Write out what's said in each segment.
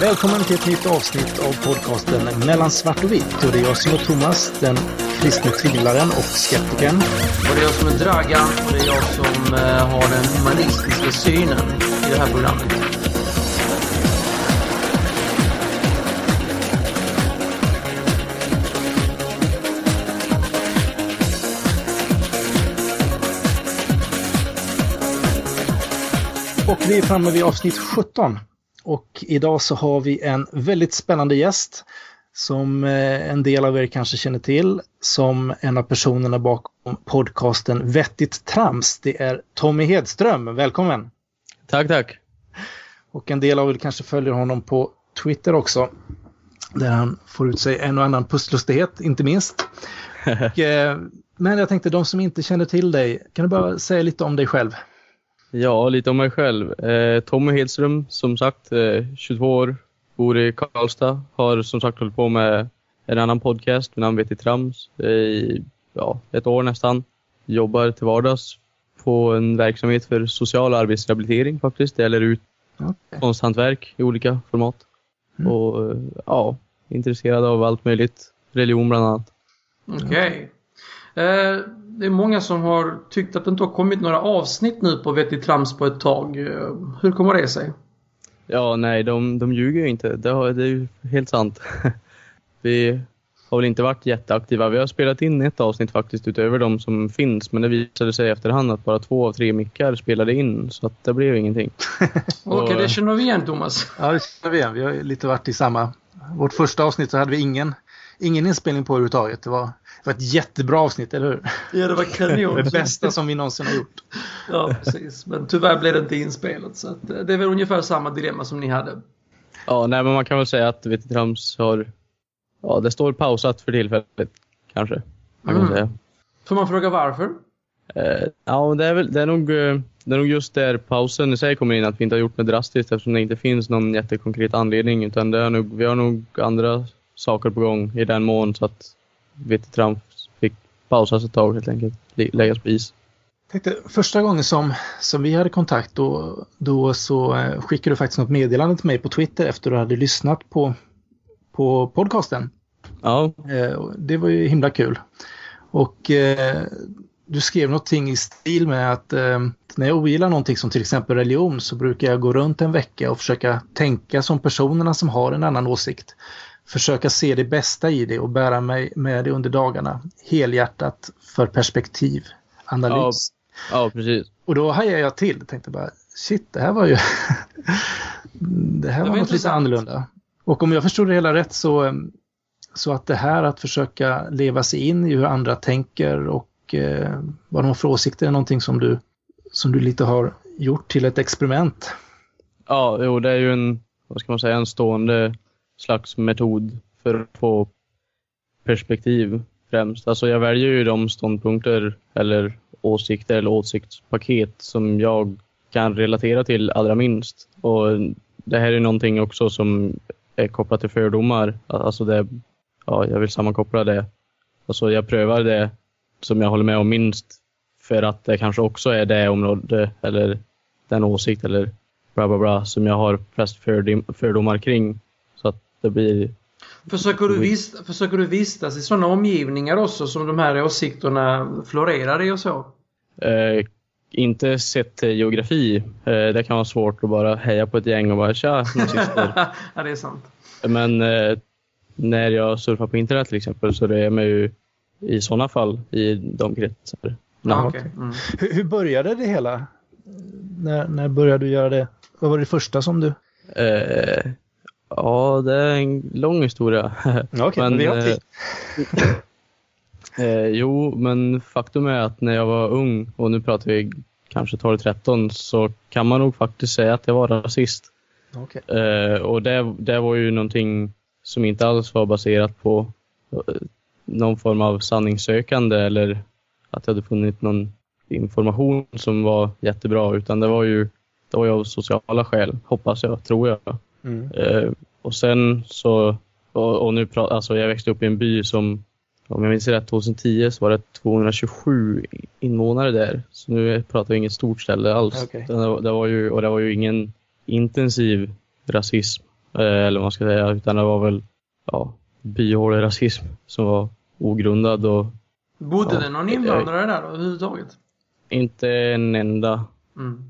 Välkommen till ett nytt avsnitt av podcasten Mellan svart och vitt. Och det är jag som är Thomas, den kristne tvivlaren och skeptikern. Och det är jag som är Dragan och det är jag som eh, har den humanistiska synen i det här programmet. Och vi är framme vid avsnitt 17. Och idag så har vi en väldigt spännande gäst som eh, en del av er kanske känner till som en av personerna bakom podcasten Vettigt Trams. Det är Tommy Hedström. Välkommen! Tack, tack! Och en del av er kanske följer honom på Twitter också. Där han får ut sig en och annan pusslustighet, inte minst. Och, eh, men jag tänkte, de som inte känner till dig, kan du bara säga lite om dig själv? Ja, lite om mig själv. Eh, Tommy Hedström, som sagt, eh, 22 år, bor i Karlstad. Har som sagt hållit på med en annan podcast med namn Vet i Trams i ja, ett år nästan. Jobbar till vardags på en verksamhet för social arbetsrehabilitering faktiskt. Det gäller ut Okay. konsthantverk i olika format. Mm. Och eh, ja, intresserad av allt möjligt. Religion bland annat. Okej. Eh, det är många som har tyckt att det inte har kommit några avsnitt nu på Vettigt Trams på ett tag. Hur kommer det sig? Ja, nej, de, de ljuger ju inte. Det, har, det är ju helt sant. Vi har väl inte varit jätteaktiva. Vi har spelat in ett avsnitt faktiskt utöver de som finns, men det visade sig i efterhand att bara två av tre mickar spelade in, så att det blev ingenting. Okej, Och- det känner vi igen Thomas. Ja, det känner vi igen. Vi har lite varit i samma... Vårt första avsnitt så hade vi ingen, ingen inspelning på överhuvudtaget. Det var, det var ett jättebra avsnitt, eller hur? Ja, det var kanon. Det bästa som vi någonsin har gjort. Ja, precis. Men tyvärr blev det inte inspelat. Så att, eh, det är väl ungefär samma dilemma som ni hade. Ja, nej, men man kan väl säga att VT Trams har... Ja, det står pausat för tillfället, kanske. Man kan Mm. säga. Får man fråga varför? Eh, ja, men det är, väl, det, är nog, eh, det är nog just där pausen i sig kommer in, att vi inte har gjort något drastiskt eftersom det inte finns någon jättekonkret anledning. Utan det är nog, vi har nog andra saker på gång i den mån så att VT Trams fick pausas ett tag helt enkelt. lä- Läggas på is. tänkte, första gången som, som vi hade kontakt då, då så eh, skickade du faktiskt något meddelande till mig på Twitter efter att du hade lyssnat på, på podcasten. Ja, Eh, det var ju himla kul. Och eh, du skrev någonting i stil med att eh, när jag ogillar någonting som till exempel religion så brukar jag gå runt en vecka och försöka tänka som personerna som har en annan åsikt. Försöka se det bästa i det och bära mig med det under dagarna. Helhjärtat för perspektiv, analys. ja precis. Och då hajade jag till. Tänkte bara, shit, det här var ju... det här Det var, var något lite annorlunda. Och om jag förstod det hela rätt så, eh, så att det här att försöka leva sig in i hur andra tänker och eh, vad de har för åsikter är någonting som du, som du lite har gjort till ett experiment. Ja, jo, det är ju en, vad ska man säga, en stående slags metod för att få perspektiv främst. Alltså jag väljer ju de ståndpunkter eller åsikter eller åsiktspaket som jag kan relatera till allra minst. Och det här är någonting också som är kopplat till fördomar. Alltså det, ja, jag vill sammankoppla det. Alltså jag prövar det som jag håller med om minst för att det kanske också är det område eller den åsikt eller bla bla bla som jag har flest fördom, fördomar kring. Det blir... Försöker du, vis, försöker du vistas i sådana omgivningar också som de här åsikterna florerar i och så? Eh, inte sett till geografi. Eh, det kan vara svårt att bara heja på ett gäng och bara tja, ja, det är sant. Men eh, när jag surfar på internet till exempel så det är man ju i sådana fall i de kretsar. Ja, okej. mm. Hur, hur började det hela? När, när började du göra det? Vad var det första som du... eh, ja, det är en lång historia. Okej, men Men, vi har tid. Eh, jo, men faktum är att när jag var ung, och nu pratar vi kanske 12-13, så kan man nog faktiskt säga att jag var rasist. Okej. Eh, och det, det var ju någonting som inte alls var baserat på eh, någon form av sanningssökande eller att jag hade funnit någon information som var jättebra, utan det var ju, det var ju av sociala skäl, hoppas jag, tror jag. Mm. Eh, och sen så, och, och nu pratar, alltså jag växte upp i en by som, om jag minns rätt, 2010 så var det 227 invånare där. Så nu pratar vi inget stort ställe alls. Okej. Det, var- det var ju, och det var ju ingen intensiv rasism Eh, eller vad man ska säga, utan det var väl ja, byhålig rasism som var ogrundad och Bodde Ja. det någon invandrare där då, överhuvudtaget? inte en enda. Mm.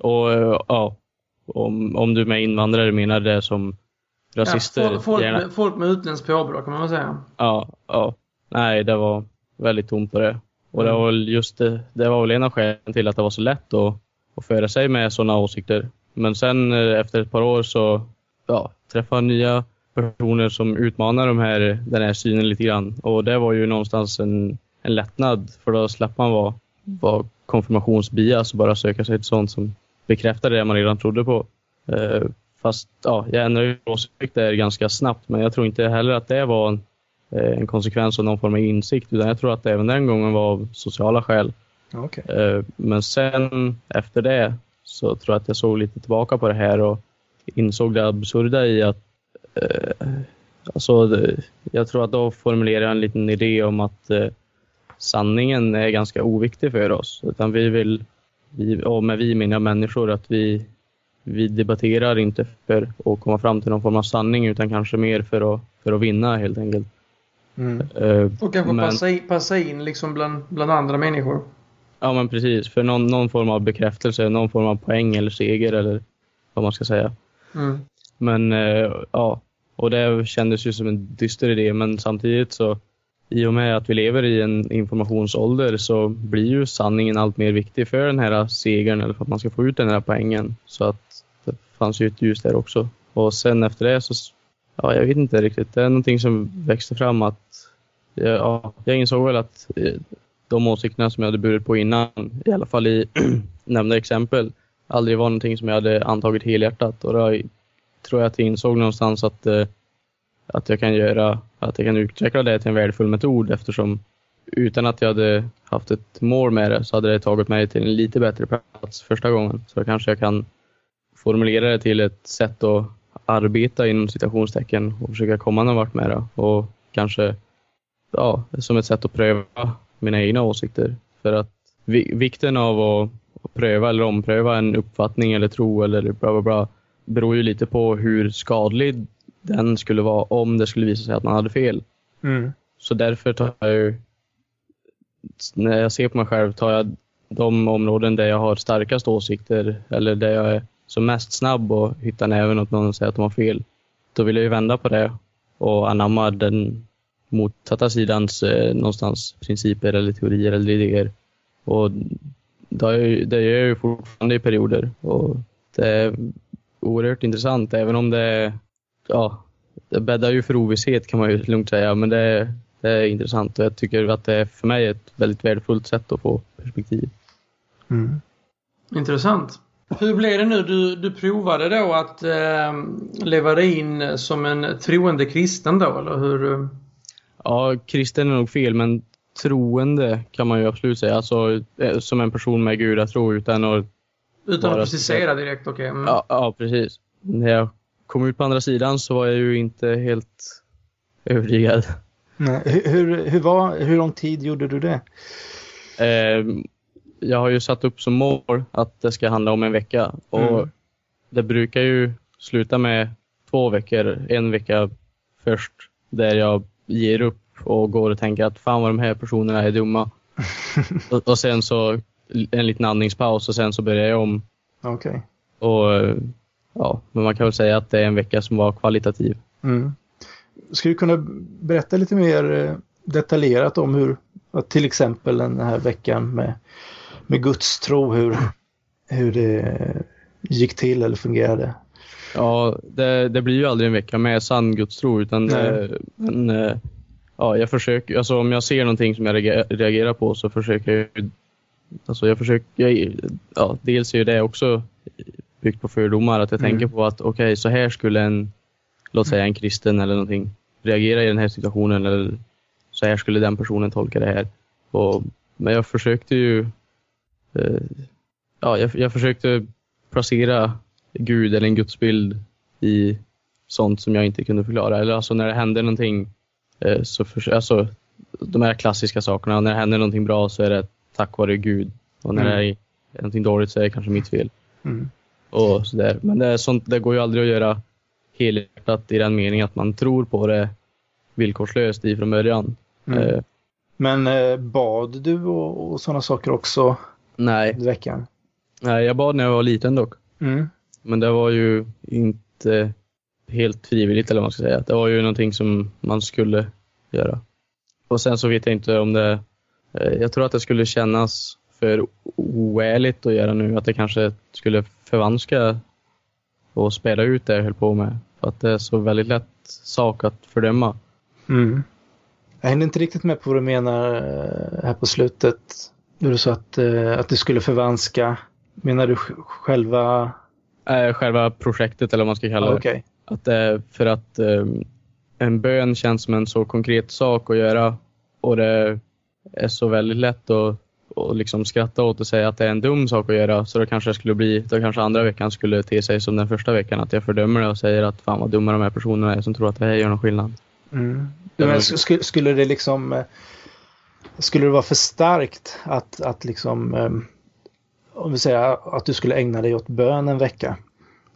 Och eh, ja, om, om du med invandrare menar det som rasister. Ja, folk, folk, med, folk med utländskt påbrå kan man väl säga. Ja, ja. Nej, det var väldigt tomt på det. Och det Mm. var väl just det, det var väl en av skälen till att det var så lätt att, att föra sig med sådana åsikter. Men sen eh, efter ett par år så ja, träffade jag nya personer som utmanar de här, den här synen lite grann. Och det var ju någonstans en, en lättnad för då slapp man vara, vara konfirmationsbias och bara söka sig till sånt som bekräftade det man redan trodde på. Eh, fast ja, jag ändrade ju åsikter ganska snabbt men jag tror inte heller att det var en, eh, en konsekvens av någon form av insikt utan jag tror att det även den gången var av sociala skäl. Okej. Eh, Men sen efter det så tror jag att jag såg lite tillbaka på det här och insåg det absurda i att eh, alltså, jag tror att då formulerade jag en liten idé om att eh, sanningen är ganska oviktig för oss. Utan vi vill, vi, och med vi menar människor, att vi, vi debatterar inte för att komma fram till någon form av sanning utan kanske mer för att, för att vinna helt enkelt. Mm. Eh, Och kanske Men- passa, in, passa in liksom bland, bland andra människor. Ja men precis, för någon, någon form av bekräftelse, någon form av poäng eller seger eller vad man ska säga. Mm. Men eh, ja, och det kändes ju som en dyster idé men samtidigt så i och med att vi lever i en informationsålder så blir ju sanningen allt mer viktig för den här segern eller för att man ska få ut den här poängen. Så att det fanns ju ett ljus där också. Och sen efter det så, ja jag vet inte riktigt, det är någonting som växte fram att ja, jag insåg väl att eh, de åsikterna som jag hade burit på innan, i alla fall i nämnda exempel, aldrig var någonting som jag hade antagit helhjärtat. Och då tror jag att jag insåg någonstans att, eh, att jag kan göra, att jag kan utveckla det till en värdefull metod eftersom utan att jag hade haft ett mål med det så hade det tagit mig till en lite bättre plats första gången. Så kanske jag kan formulera det till ett sätt att arbeta inom citationstecken och försöka komma någon vart med det. Och kanske ja, som ett sätt att pröva mina egna åsikter. För att vikten av att, att pröva eller ompröva en uppfattning eller tro eller bla bla bla beror ju lite på hur skadlig den skulle vara om det skulle visa sig att man hade fel. Mm. Så därför tar jag ju, när jag ser på mig själv tar jag de områden där jag har starkast åsikter eller där jag är som mest snabb och hittar näven åt någon och säger att de har fel. Då vill jag ju vända på det och anamma den motsatta sidans eh, någonstans principer eller teorier eller idéer. Och det, är, ju- det gör jag ju fortfarande i perioder och det är oerhört intressant även om det är, ja, det bäddar ju för ovisshet kan man ju lugnt säga men det är, det är intressant och jag tycker att det är för mig ett väldigt värdefullt sätt att få perspektiv. Mm. Intressant. Hur blev det nu? Du, du provade då att eh, leva dig in som en troende kristen då, eller hur? Ja, kristen är nog fel men troende kan man ju absolut säga. Alltså eh, som en person med gudatro utan att Utan att precisera direkt, okej. Mm. Ja, ja, precis. När jag kom ut på andra sidan så var jag ju inte helt övertygad. Nej. Hur, hur, hur, var, hur lång tid gjorde du det? Eh, jag har ju satt upp som mål att det ska handla om en vecka och Mm. det brukar ju sluta med två veckor. En vecka först där jag ger upp och går och tänker att fan vad de här personerna är dumma. och, och sen så en liten andningspaus och sen så börjar jag om. Okej. Och eh, ja, men man kan väl säga att det är en vecka som var kvalitativ. Mm. Skulle du kunna berätta lite mer eh, detaljerat om hur, till exempel den här veckan med, med Guds tro, hur, hur det gick till eller fungerade? Ja, det, det blir ju aldrig en vecka med sann gudstro utan det, men, eh, ja, jag försöker, alltså om jag ser någonting som jag reagerar- på så försöker jag alltså jag försöker, ja, dels är ju det också byggt på fördomar att jag Mm. tänker på att okej, så här skulle en, låt säga en kristen eller någonting reagera i den här situationen eller så här skulle den personen tolka det här. Och, men jag försökte ju, eh, ja, jag, jag försökte placera Gud eller en gudsbild i sånt som jag inte kunde förklara. Eller alltså när det hände någonting, eh, så för, alltså, de här klassiska sakerna, när det händer någonting bra så är det tack vare Gud. Och när Mm. det är någonting dåligt så är det kanske mitt fel. Mm. Och sådär. Men det, sånt, det går ju aldrig att göra helhjärtat i den meningen att man tror på det villkorslöst ifrån början. Mm. Eh, Men eh, bad du och, och sådana saker också nej, veckan? nej, jag bad när jag var liten dock. Mm. Men det var ju inte helt frivilligt eller vad man ska säga. Det var ju någonting som man skulle göra. Och sen så vet jag inte om det... eh, Jag tror att det skulle kännas för oärligt att göra nu. Att det kanske skulle förvanska och spela ut det jag höll på med. För att det är så väldigt lätt sak att fördöma. Mm. Jag hängde inte riktigt med på vad du menar eh, här på slutet. När du sa att, eh, att det skulle förvanska. Menar du sj- själva... Äh, själva projektet eller vad man ska kalla det. Okej. Att för att eh, en bön känns som en så konkret sak att göra och det är så väldigt lätt att och liksom skratta åt och säga att det är en dum sak att göra. Så då kanske det skulle bli, då kanske andra veckan skulle te sig som den första veckan. Att jag fördömer det och säger att fan vad dumma de här personerna är som tror att det här gör någon skillnad. Mm. Men sk- skulle, det liksom... eh, Skulle det vara för starkt att, att liksom... eh, Om vi säger att du skulle ägna dig åt bön en vecka.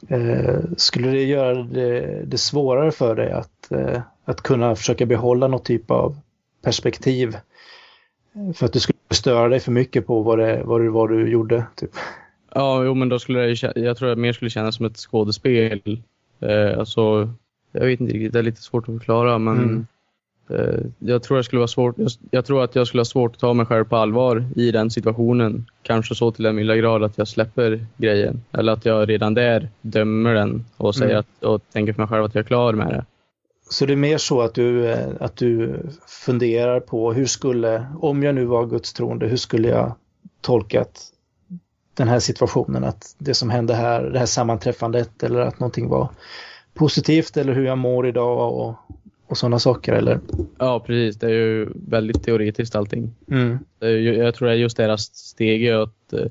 Eh, skulle det göra det, det svårare för dig att, eh, att kunna försöka behålla något typ av perspektiv? För att du skulle störa dig för mycket på vad det, vad det var du gjorde. Typ. Ja, jo, men då skulle det, jag tror att mer skulle kännas som ett skådespel. Eh, alltså, jag vet inte riktigt, det är lite svårt att förklara men Mm. eh, jag tror det skulle vara svårt. Jag, jag tror att jag skulle ha svårt att ta mig själv på allvar i den situationen. Kanske så till den milda grad att jag släpper grejen. Eller att jag redan där dömer den och säger Mm. att, och tänker för mig själv att jag är klar med det. Så det är mer så att du, eh, att du funderar på hur skulle, om jag nu var gudstroende, hur skulle jag tolkat den här situationen? Att det som hände här, det här sammanträffandet eller att någonting var positivt eller hur jag mår idag och, och sådana saker eller? Ja, precis. Det är ju väldigt teoretiskt allting. Mm. Är ju- Jag tror det är just deras steg att eh,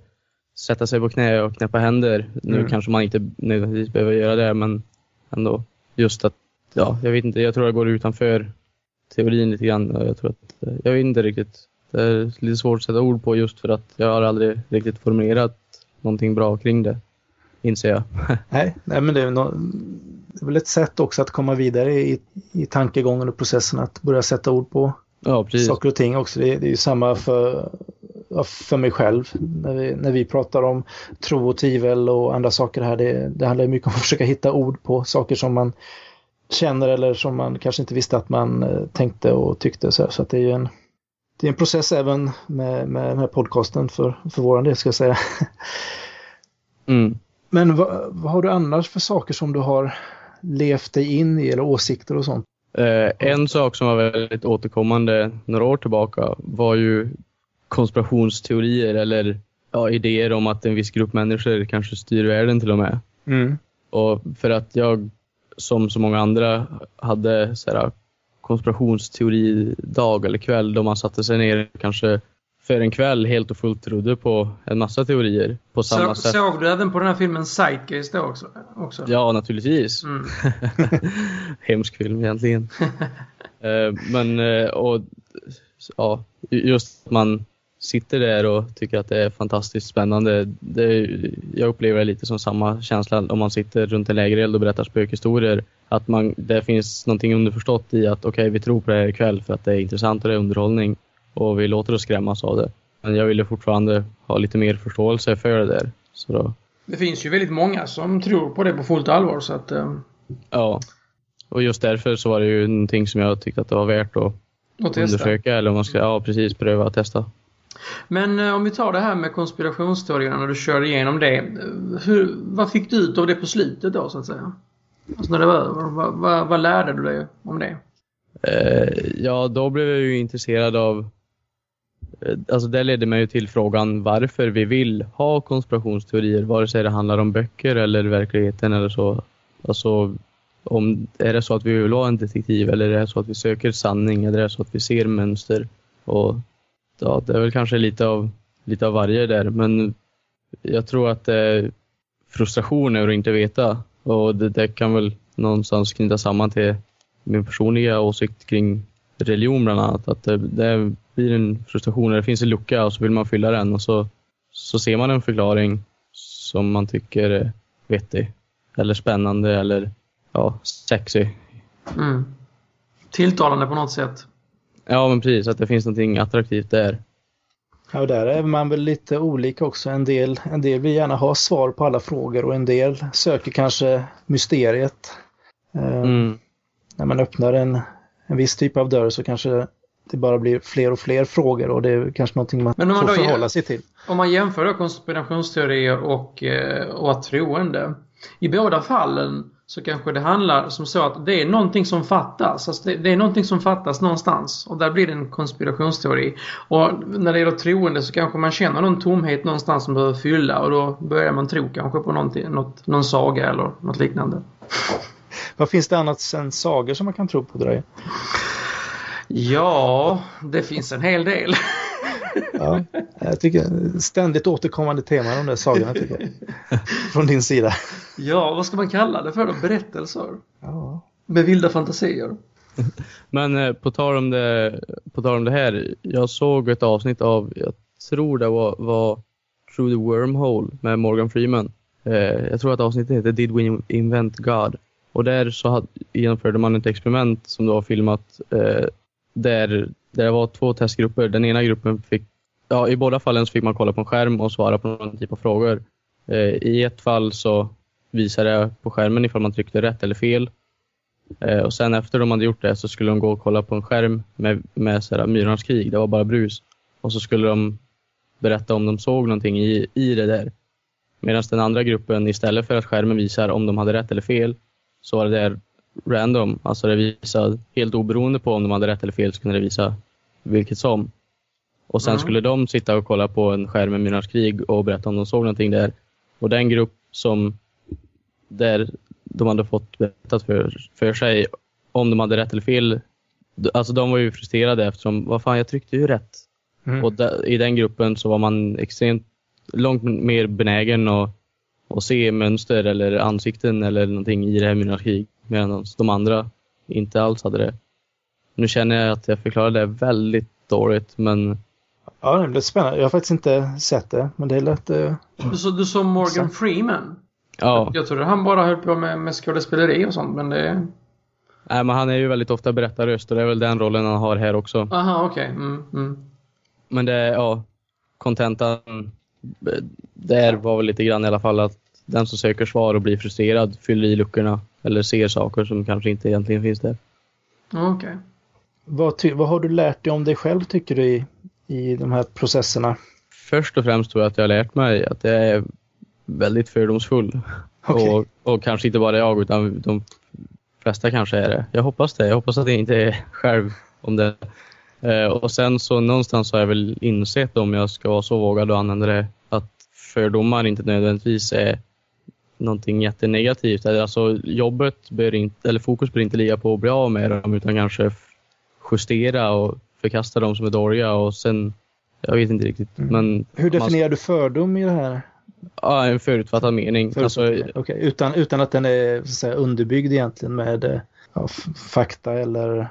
sätta sig på knä och knäppa händer. Nu Mm. kanske man inte nödvändigtvis behöver göra det, men ändå. Just att, ja, jag vet inte, jag tror jag går utanför teorin lite grann. Jag, tror att, eh, jag vet inte riktigt. Det är lite svårt att sätta ord på just för att jag har aldrig riktigt formulerat någonting bra kring det, inser jag. Nej, nej, men det är, nå- det är väl ett sätt också att komma vidare i, i tankegången och processen att börja sätta ord på Ja, precis. saker och ting också. Det, det är ju samma för, för mig själv när vi, när vi pratar om tro och tvivel och andra saker här. Det, det handlar mycket om att försöka hitta ord på saker som man känner eller som man kanske inte visste att man eh, tänkte och tyckte. Så, så att det är ju en, det är en process även med, med den här podcasten för, för våran del ska jag säga. Mm. Men vad, vad har du annars för saker som du har levt dig in i eller åsikter och sånt? Eh, en sak som var väldigt återkommande några år tillbaka var ju konspirationsteorier eller ja, idéer om att en viss grupp människor kanske styr världen till och med. Mm. Och för att jag, som så många andra, hade så här, konspirationsteoridag eller kväll då man satte sig ner kanske för en kväll helt och fullt trodde på en massa teorier på samma Så, sätt. såg du även på den här filmen Zeitgeist då också? också? Ja, naturligtvis. Mm. Hemsk film egentligen. Eh, Men eh, och, ja, just att man sitter där och tycker att det är fantastiskt spännande. Det, jag upplever lite som samma känsla om man sitter runt en lägereld och berättar spökhistorier. Att man, det finns någonting underförstått i att okej, vi tror på det här ikväll för att det är intressant och det är underhållning och vi låter oss skrämmas av det. Men jag ville fortfarande ha lite mer förståelse för det där. Så då, Det finns ju väldigt många som tror på det på fullt allvar så att... Eh, ja. Och just därför så var det ju någonting som jag tyckte att det var värt att att undersöka eller om man ska, ja precis, pröva att testa. Men eh, om vi tar det här med konspirationsteorierna när du körde igenom det. Eh, hur, vad fick du ut av det på slutet då så att säga? Alltså när det var över. Vad, vad, vad lärde du dig om det? Eh, ja, då blev jag ju intresserad av... Eh, alltså det ledde mig ju till frågan varför vi vill ha konspirationsteorier, vare sig det handlar om böcker eller verkligheten eller så. Alltså, om, är det så att vi vill ha en detektiv eller är det så att vi söker sanning eller är det så att vi ser mönster? Och ja, det är väl kanske lite av, lite av varje där, men jag tror att eh, det är frustration över att inte veta och det, det kan väl någonstans knyta samman till min personliga åsikt kring religion bland annat. Att det, det blir en frustration, det finns en lucka och så vill man fylla den och så, så ser man en förklaring som man tycker är vettig eller spännande eller ja, sexy. Mm. Tilltalande på något sätt. Ja, men precis. Att det finns någonting attraktivt där. Ja, och där är man väl lite olika också. En del, en del vill gärna ha svar på alla frågor och en del söker kanske mysteriet. Eh, Mm. När man öppnar en, en viss typ av dörr så kanske det bara blir fler och fler frågor och det är kanske någonting man, Men man får förhålla sig till. Om man jämför då konspirationsteorier och, eh, och att troende. I båda fallen så kanske det handlar som så att det är någonting som fattas. Alltså det, är någonting som fattas någonstans och där blir det en konspirationsteori. Och när det gäller troende så kanske man känner någon tomhet någonstans som behöver fylla och då börjar man tro kanske på något, någon saga eller något liknande. Vad finns det annat än sagor som man kan tro på Dröje? Ja, det finns en hel del. Ja, jag tycker ständigt återkommande tema de där sagorna tycker jag. Från din sida. Ja, vad ska man kalla det för då? Berättelser? Ja. Med vilda fantasier? Men eh, på, tal om det, på tal om det här. Jag såg ett avsnitt av, jag tror det var, var Through the Wormhole med Morgan Freeman. Eh, jag tror att avsnittet heter Did We Invent God? Och där så hade, genomförde man ett experiment som då var filmat eh, där, där det var två testgrupper. Den ena gruppen fick, ja i båda fallen så fick man kolla på en skärm och svara på någon typ av frågor. Eh, I ett fall så visade det på skärmen ifall man tryckte rätt eller fel. Eh, och sen efter de hade gjort det så skulle de gå och kolla på en skärm med, med så här, Myrornas krig. Det var bara brus. Och så skulle de berätta om de såg någonting i, i det där. Medan den andra gruppen istället för att skärmen visar om de hade rätt eller fel så var det där random. Alltså det visade helt oberoende på om de hade rätt eller fel så kunde det visa vilket som. Och sen Mm. skulle de sitta och kolla på en skärm med Myrornas krig och berätta om de såg någonting där. Och den grupp som där de hade fått berättat för, för sig om de hade rätt eller fel. Alltså de var ju frustrerade eftersom, vad fan jag tryckte ju rätt. Mm. Och där, i den gruppen så var man extremt långt mer benägen att, att se mönster eller ansikten eller någonting i det här Myrornas krig. Medan de andra inte alls hade det. Nu känner jag att jag förklarade det väldigt dåligt men Ja, det blir spännande. Jag har faktiskt inte sett det, men det är lätt... eh, Du, så, du såg Morgan. Freeman? ja. Jag trodde han bara höll på med, med skådespeleri och sånt men det... Nej, men han är ju väldigt ofta berättarröst och det är väl den rollen han har här också. Aha, okej. Mm, mm. Men det, ja, kontentan där var väl lite grann i alla fall att den som söker svar och blir frustrerad fyller i luckorna eller ser saker som kanske inte egentligen finns där. Okej. Vad, ty- vad har du lärt dig om dig själv tycker du i, i de här processerna? Först och främst tror jag att jag har lärt mig att jag är väldigt fördomsfull. Okej. Och, och kanske inte bara jag utan de flesta kanske är det. Jag hoppas det. Jag hoppas att jag inte är själv om det. Eh, och sen så någonstans har jag väl insett om jag ska vara så vågad och använda det att fördomar inte nödvändigtvis är någonting jättenegativt. Alltså jobbet bör inte, eller fokus bör inte ligga på att bli av med dem utan kanske justera och förkasta de som är dåliga och sen, jag vet inte riktigt. Mm. Men Hur man- definierar du fördom i det här? Ja, en förutfattad mening. Alltså, Okej, utan, utan att den är så säga, underbyggd egentligen med eh, ja, fakta eller...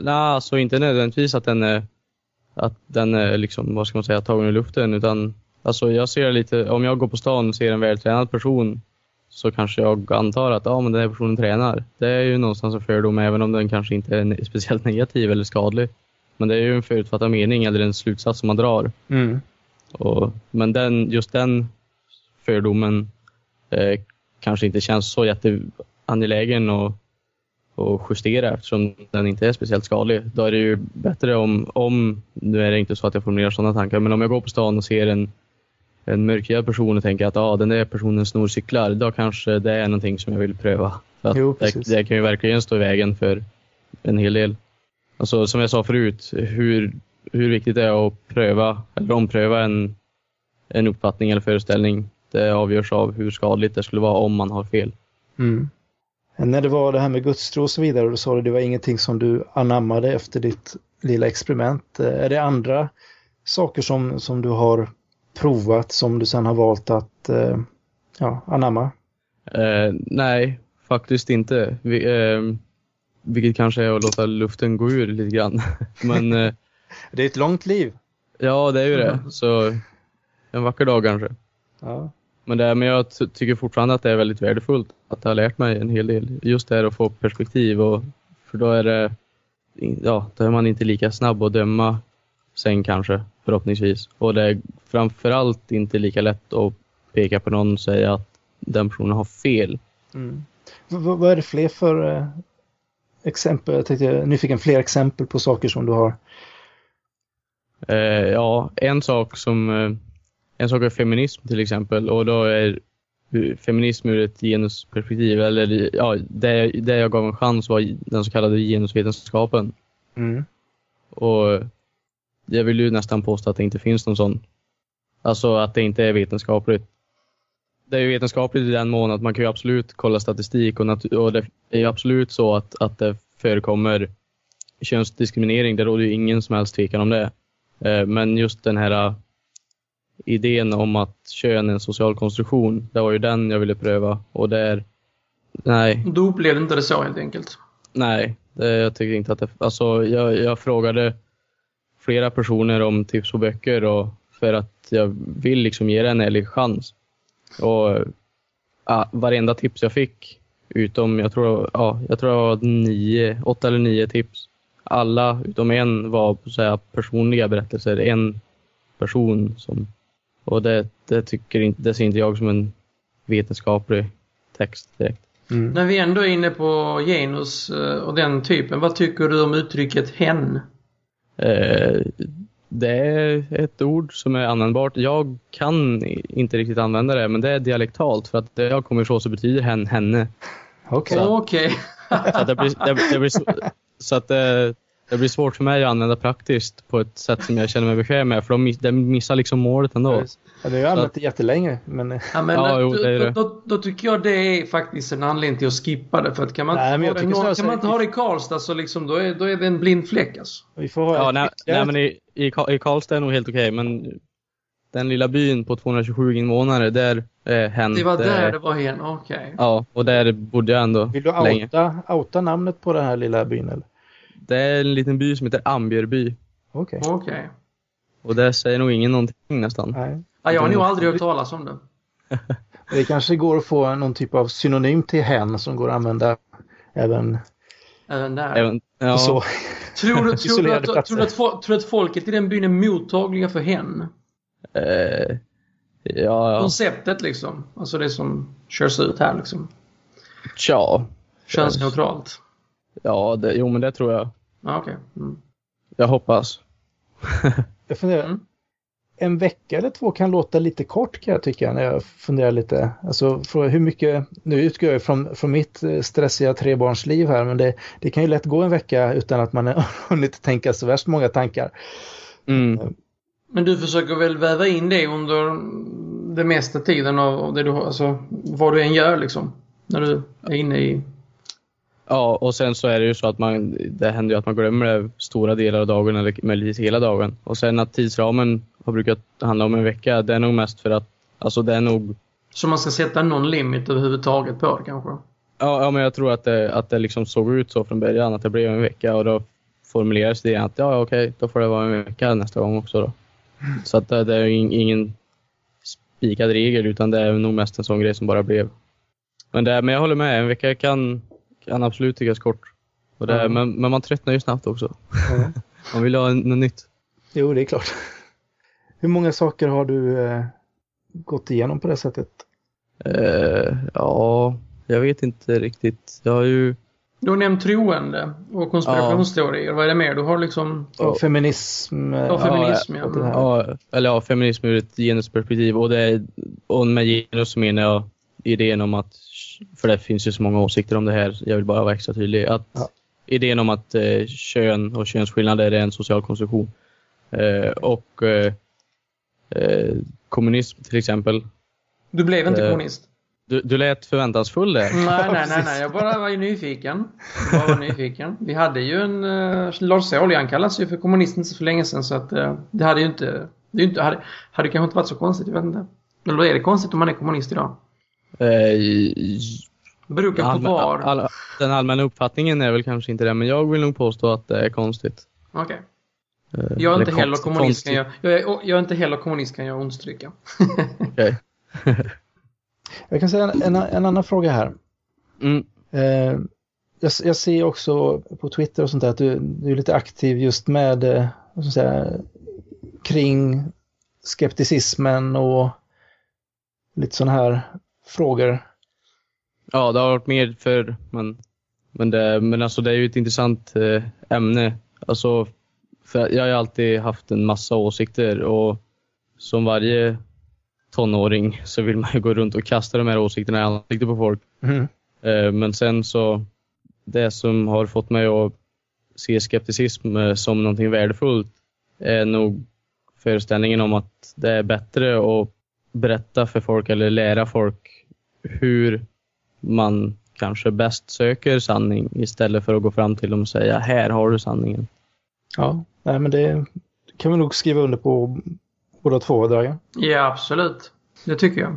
nej, alltså inte nödvändigtvis att den är, att den är liksom, vad ska man säga, tagen ur luften. Utan alltså jag ser lite, om jag går på stan och ser en vältränad person så kanske jag antar att ja, men den här personen tränar. Det är ju någonstans en fördom även om den kanske inte är speciellt negativ eller skadlig. Men det är ju en förutfattad mening eller en slutsats som man drar. Mm. Och, men den, just den fördomen eh, kanske inte känns så jätteangelägen att, att justera eftersom den inte är speciellt skadlig. Då är det ju bättre om, om, nu är det inte så att jag formulerar sådana tankar, men om jag går på stan och ser en, en mörkhyad person och tänker att ah, den där personen snor cyklar, då kanske det är någonting som jag vill pröva. För att Jo, det, det kan ju verkligen stå i vägen för en hel del. Alltså, som jag sa förut, hur, hur viktigt det är att pröva eller ompröva en, en uppfattning eller föreställning. Det avgörs av hur skadligt det skulle vara om man har fel. Mm. När det var det här med gudstro och så vidare, då sa du det var ingenting som du anammade efter ditt lilla experiment. Eh, Är det andra saker som, som du har provat som du sedan har valt att eh, ja, anamma? Eh, nej, faktiskt inte. Vi, eh, vilket kanske är att låta luften gå ur lite grann. Men eh, Det är ett långt liv. ja, det är ju det. Så en vacker dag kanske. Ja. Men, det, men jag ty- tycker fortfarande att det är väldigt värdefullt att jag har lärt mig en hel del. Just det här att få perspektiv. Och, för då är det ja, då är man inte lika snabb att döma sen kanske, förhoppningsvis. Och det är framförallt inte lika lätt att peka på någon och säga att den personen har fel. Mm. Vad är det fler för eh, exempel? Jag tänkte, jag nyfiken fler exempel på saker som du har. Eh, ja, en sak som eh, en sak är feminism till exempel och då är feminism ur ett genusperspektiv eller ja, det, det jag gav en chans var den så kallade genusvetenskapen Mm. och jag vill ju nästan påstå att det inte finns någon sån. Alltså att det inte är vetenskapligt. Det är ju vetenskapligt i den mån att man kan ju absolut kolla statistik och, och det är ju absolut så att, att det förekommer könsdiskriminering. Det råder ju ingen som helst tvekan om det. Eh, Men just den här eh, idén om att kön är en social konstruktion, det var ju den jag ville pröva. Och där, nej, Du upplevde inte det så helt enkelt? nej, det, jag tycker inte att det, alltså jag, jag frågade flera personer om tips på böcker och för att jag vill liksom ge det en ärlig chans. Och ja, varenda tips jag fick, utom jag tror, ja, jag tror det var nio, åtta eller nio tips. Alla utom en var så här, personliga berättelser. En person som... Och det, det, tycker inte, det ser inte jag som en vetenskaplig text direkt. Mm. När vi ändå är inne på genus eh, och den typen, vad tycker du om uttrycket hen? Eh, det är ett ord som är användbart. Jag kan inte riktigt använda det, men det är dialektalt för att det jag kommer ifrån så betyder hen henne. Okej. Okej. Så att det blir, det, det blir, så, så att det, det blir svårt för mig att använda praktiskt på ett sätt som jag känner mig bekväm med, för de, miss, de missar liksom målet ändå. Ja, det har jag använt det jättelänge. Men, eh, Ja, men Ja, då, jo, det är då, det. då, då tycker jag det är faktiskt en anledning till att skippa det. För att kan man, Nej, inte, ha tycker det, nå- snarare kan man inte ha det i Karlstad så liksom, då, är, då är det en blind fläck alltså. vi får ha Ja, nej, nej, men i, i, i Karlstad är nog helt okej, men den lilla byn på 227 invånare, där är hen. Det var det där är- det var hen, okej. Ja, och där bodde jag ändå Vill du länge. outa, outa namnet på den här lilla byn? Eller? Det är en liten by som heter Ambjörby. Okej. Okej. Och där säger nog ingen någonting nästan. Nej. Ja, jag har nog aldrig hört talas om det. Det kanske går att få någon typ av synonym till hen som går att använda även Även där. Även, ja, så. Tror du, tror, du att, tror, du att, tror du att folket i den byn är mottagliga för hen? Eh, ja, ja. Konceptet liksom. Alltså det som körs ut här liksom. Tja. Könsneutralt. Ja, det, jo men det tror jag. Ja, okej. Mm. Jag hoppas. Jag funderar, Mm. En vecka eller två kan låta lite kort kan jag tycka när jag funderar lite. Alltså hur mycket, nu utgår jag från, från mitt eh, stressiga trebarnsliv här men det, det kan ju lätt gå en vecka utan att man har hunnit tänka så värst många tankar. Mm. Men du försöker väl väva in det under det mesta tiden av av det du har, alltså vad du än gör liksom. När du är inne i... Ja, och sen så är det ju så att man, det händer ju att man glömmer det stora delar av dagen eller möjligtvis hela dagen. Och sen att tidsramen har brukat handla om en vecka, det är nog mest för att, alltså det är nog, Så man ska sätta någon limit överhuvudtaget på det kanske? ja, ja men jag tror att det, att det liksom såg ut så från början, att det blev en vecka och då formulerades det att ja, okej, då får det vara en vecka nästa gång också då. Så att det, det är ingen spikad regel utan det är nog mest en sån grej som bara blev. Men, det, men jag håller med, en vecka kan, kan absolut tyckas kort. Och det, Ja. men, men man tröttnar ju snabbt också. Ja. Man vill ha något nytt. Jo, det är klart. Hur många saker har du eh, gått igenom på det sättet? Eh, ja, jag vet inte riktigt. Jag har ju... Du har nämnt troende och konspirationsteorier. Vad är det mer? Du har liksom... Och Ja. feminism? eh, Ja, feminism, ja. här. Ja, eller ja, feminism ur ett genusperspektiv. Och, det, är- och med genus menar jag idén om att, för det finns ju så många åsikter om det här, jag vill bara vara extra tydlig, att Ja. idén om att eh, kön och könsskillnader är en social konstruktion. Eh, och eh, eh, kommunism till exempel. Du blev inte Eh, kommunist? Du, du lät förväntansfull där. Nej, nej, nej, nej. Jag bara var ju nyfiken. Jag bara var nyfiken. Vi hade ju en... Uh, Lars Ohly, kallas ju för kommunisten för länge sedan så att uh, det hade ju inte... Det är ju inte hade, hade kanske inte varit så konstigt, jag vet inte. Eller är det konstigt om man är kommunist idag? Eh, beror på allmän- var. all, den allmänna uppfattningen är väl kanske inte det, men jag vill nog påstå att det är konstigt. Okej. Eh, Jag är inte heller kommunist kan jag, jag, är, jag är inte heller kommunist kan jag understryka. Okej. Jag kan säga en, en, en annan fråga här. Mm. Eh, jag, jag ser också på Twitter och sånt där att du, du är lite aktiv just med eh, säga, kring skepticismen och lite sådana här frågor. Ja, det har varit mer för men, men, det, men alltså det är ju ett intressant eh, ämne. Alltså, jag har ju alltid haft en massa åsikter och som varje tonåring så vill man ju gå runt och kasta de här åsikterna i ansiktet på folk. Mm. Men sen så, det som har fått mig att se skepticism eh, som någonting värdefullt är nog föreställningen om att det är bättre att berätta för folk eller lära folk hur man kanske bäst söker sanning istället för att gå fram till dem och säga här har du sanningen. Ja, nej, men det kan vi nog skriva under på båda två, Dragan. Ja, absolut. Det tycker jag.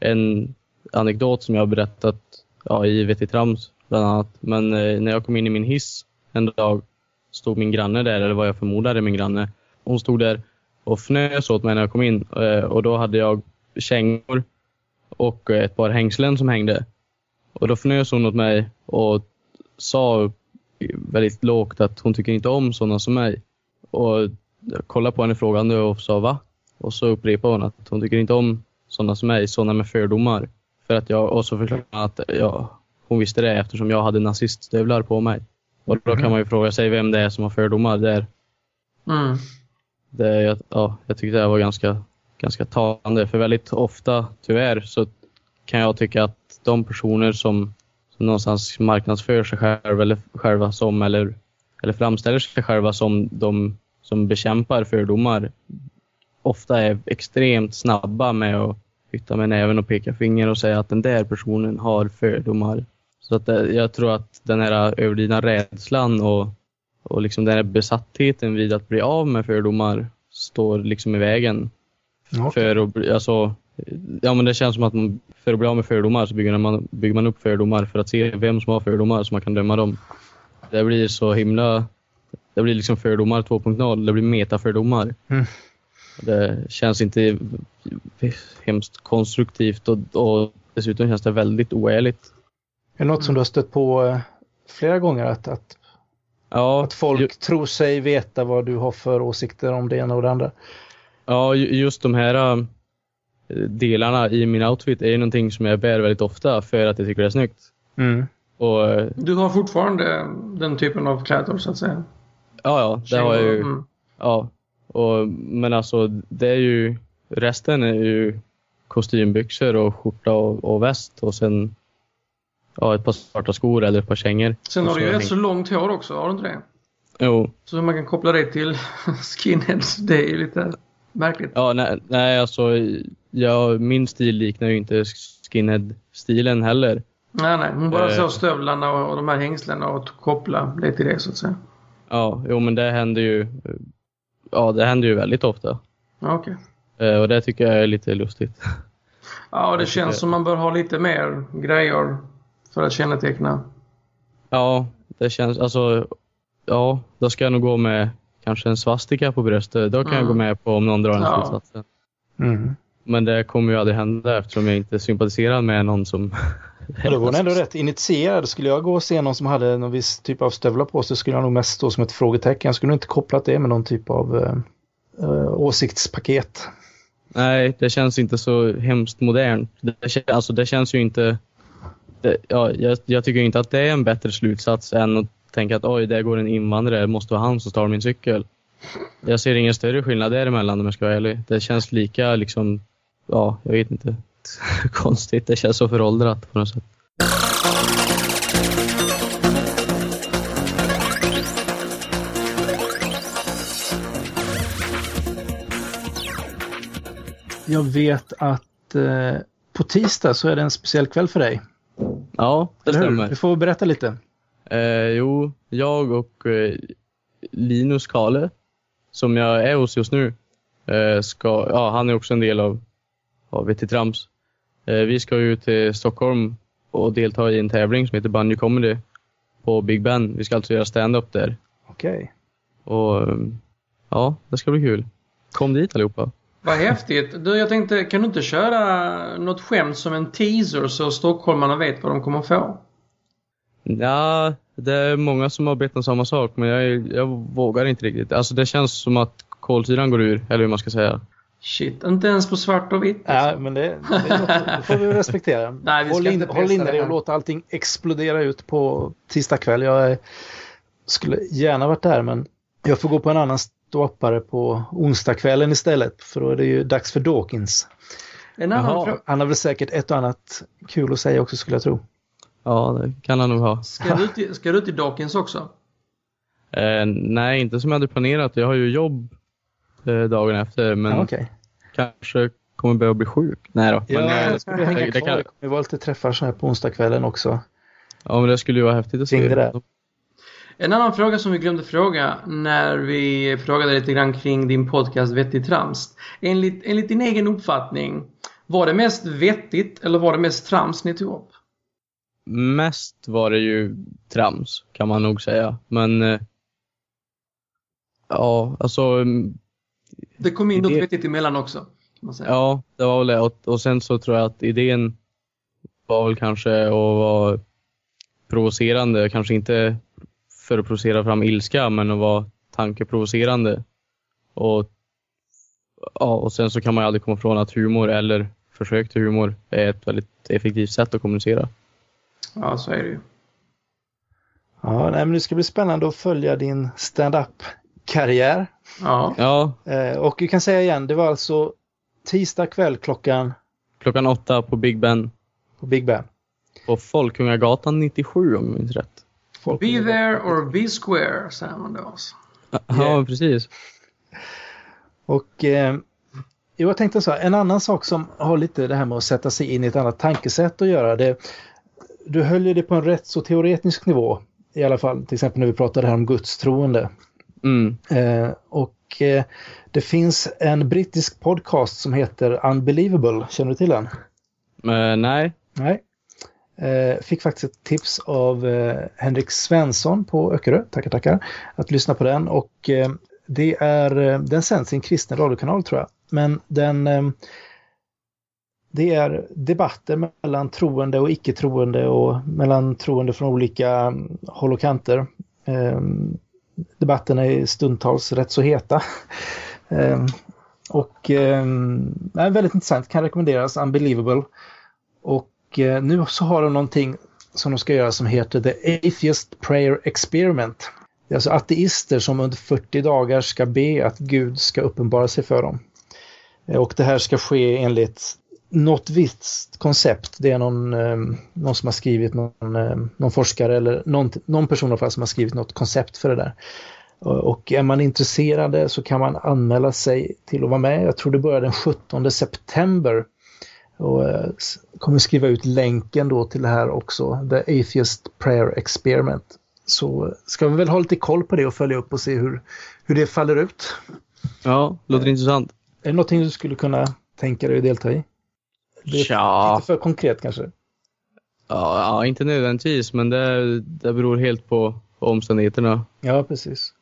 En anekdot som jag har berättat ja, i VT Trams bland annat. Men eh, när jag kom in i min hiss en dag stod min granne där, eller vad jag förmodar är min granne. Hon stod där och fnös åt mig när jag kom in eh, och då hade jag kängor och eh, ett par hängslen som hängde. Och då fnös hon åt mig och sa väldigt lågt att hon tycker inte om sådana som mig. Och jag kollade på henne frågande och sa va? Och så upprepade hon att hon tycker inte om sådana som mig, sådana med fördomar. För att jag, och så förklarade hon att ja, hon visste det eftersom jag hade naziststövlar på mig. Och då kan man ju fråga sig vem det är som har fördomar där. Mm. Det, jag, ja, jag tyckte det var ganska, ganska talande. För väldigt ofta, tyvärr, så kan jag tycka att de personer som, som någonstans marknadsför sig själva, eller, själva som, eller, eller framställer sig själva som de som bekämpar fördomar ofta är extremt snabba med att hytta med näven och peka finger och säga att den där personen har fördomar. Så att det, jag tror att den här överdrivna rädslan och, och liksom den här besattheten vid att bli av med fördomar står liksom i vägen. Okej. För att, alltså, ja, men det känns som att man, för att bli av med fördomar så bygger man, bygger man upp fördomar för att se vem som har fördomar så man kan döma dem. Det blir så himla... Det blir liksom fördomar 2.0. Det blir metafördomar. Mm. Det känns inte hemskt konstruktivt och, och dessutom känns det väldigt oärligt. Är det något som du har stött på eh, flera gånger? Att, att, Ja, att folk ju, tror sig veta vad du har för åsikter om det ena och det andra? ja, ju- just de här äh, delarna i min outfit är ju någonting som jag bär väldigt ofta för att jag tycker det är snyggt. Mm. Och äh, Du har fortfarande den typen av kläder så att säga? ja, ja, det har jag ju. Mm. Ja, och, men alltså det är ju resten är ju kostymbyxor och skjorta och, och väst och sen ja, ett par svarta skor eller ett par kängor. Sen har du ju så rätt så långt hår också, har du inte det? Jo, Så man kan koppla det till skinheads, det är lite märkligt. ja, nej, nej alltså ja, min stil liknar ju inte skinhead-stilen heller. Nej, nej. Hon bara Eh. såg stövlarna och, och de här hängslena och koppla det till det så att säga. Ja, jo men det händer ju ja, det händer ju väldigt ofta. Okej. Eh, Och det tycker jag är lite lustigt. Ja, det Jag känns som man bör ha lite mer grejer för att känneteckna. Ja, det känns alltså ja, då ska jag nog gå med kanske en svastika på bröstet. Då kan jag Mm. gå med på om någon drar den Ja. slutsatsen. Mm. Men det kommer ju aldrig hända eftersom jag inte sympatiserar med någon som... Ja, då var hon ändå rätt initierad. Skulle jag gå och se någon som hade någon viss typ av stövlar på sig skulle jag nog mest stå som ett frågetecken. Jag skulle nog inte kopplat det med någon typ av eh, eh, åsiktspaket. Nej, det känns inte så hemskt modernt. Det, alltså, det känns ju inte... Det, ja, jag, jag tycker inte att det är en bättre slutsats än att tänka att oj, där går en invandrare, det måste vara han som tar min cykel. Jag ser ingen större skillnad däremellan om jag ska vara ärlig. Det känns lika liksom, ja, jag vet inte. Konstigt, det känns så föråldrat på något sätt. Jag vet att eh, på tisdag så är det en speciell kväll för dig. Ja, det Eller hur? stämmer. Du får berätta lite. Eh, jo, jag och eh, Linus Kale, som jag är hos just nu, eh, ska, ja, han är också en del av, av VT Trams. Eh, vi ska ju till Stockholm och delta i en tävling som heter Banjo Comedy på Big Ben. Vi ska alltså göra stand-up där. Okej. Och eh, ja, det ska bli kul. Kom dit allihopa. Vad häftigt. Du, jag tänkte, kan du inte köra något skämt som en teaser så stockholmarna vet vad de kommer få? Ja, det är många som har bett om samma sak, men jag, jag vågar inte riktigt. Alltså det känns som att kolsyran går ur, eller hur man ska säga. Shit, inte ens på svart och vitt. Ja, men det, det, det får vi respektera. Nej, vi ska håll, in, inte pressa håll inne dig och låt allting explodera ut på tisdag kväll. Jag är- skulle gärna varit där, men jag får gå på en annan ståuppare på onsdagskvällen istället, för då är det ju dags för Dawkins. En annan Jaha, fråga. han har väl säkert ett och annat kul att säga också, skulle jag tro. Ja, det kan han nog ha. Ska du, ut i, ska du i Dawkins också? Eh, nej, inte som jag hade planerat. Jag har ju jobb dagen efter, men Ja, okej. kanske kommer börja bli sjuk. Nej då. Ja, men, eh, jag skulle hänga det, det kvar. kan, kommer vara lite träffar så här på onsdagskvällen också. ja, men det skulle ju vara häftigt att se. det. En annan fråga som vi glömde fråga när vi frågade lite grann kring din podcast Vettigt Trams. Enligt, enligt din egen uppfattning, var det mest vettigt eller var det mest trams ni tog upp? Mest var det ju trams, kan man nog säga. Men eh, ja, alltså mm, Det kom in något Det- vettigt emellan också. Ja, det var väl det. Och, och sen så tror jag att idén var väl kanske att vara provocerande. Kanske inte för att provocera fram ilska, men att vara tankeprovocerande. Och, ja, och sen så kan man ju aldrig komma ifrån att humor eller försök till humor är ett väldigt effektivt sätt att kommunicera. Ja, så är det ju. Ja, nej, men det ska bli spännande att följa din stand-up-karriär. Ja. Ja, Eh, och vi kan säga igen, det var alltså tisdag kväll klockan klockan åtta på Big Ben på Big Ben. på Folkungagatan 97 om jag minns rätt. Be there or be square, säger man då. Ja, precis. Och eh, jag tänkte så här, en annan sak som har lite det här med att sätta sig in i ett annat tankesätt att göra. Det, du höll ju det på en rätt så teoretisk nivå. I alla fall till exempel när vi pratade här om gudstroende. Mm. Eh, och eh, det finns en brittisk podcast som heter Unbelievable. Känner du till den? Men, nej, Nej. Eh, fick faktiskt ett tips av eh, Henrik Svensson på Öckerö, tackar tackar, att lyssna på den. Och eh, det är, den sänds i en kristen radiokanal tror jag. Men den, det är debatter mellan troende och icke-troende och mellan troende från olika mm, håll och kanter. Eh, debatterna är stundtals rätt så heta. Mm. och eh, är väldigt intressant, kan rekommenderas, Unbelievable. Och eh, nu så har de någonting som de ska göra som heter The Atheist Prayer Experiment. Det är alltså ateister som under 40 dagar ska be att Gud ska uppenbara sig för dem. Eh, och det här ska ske enligt något visst koncept. Det är någon, eh, någon som har skrivit, någon, eh, någon forskare eller någon, någon person i alla fall som har skrivit något koncept för det där. Och- är man intresserad så kan man anmäla sig till att vara med. Jag tror det börjar den 17 september. Och eh, s- kommer skriva ut länken då till det här också, The Atheist Prayer Experiment. Så ska vi väl ha lite koll på det och följa upp och se hur, hur det faller ut. ja, låter intressant. Är det någonting du skulle kunna tänka dig att delta i? Det är Tja. lite för konkret kanske. Ja, ja, inte nödvändigtvis, men det, det beror helt på omständigheterna. Ja, precis.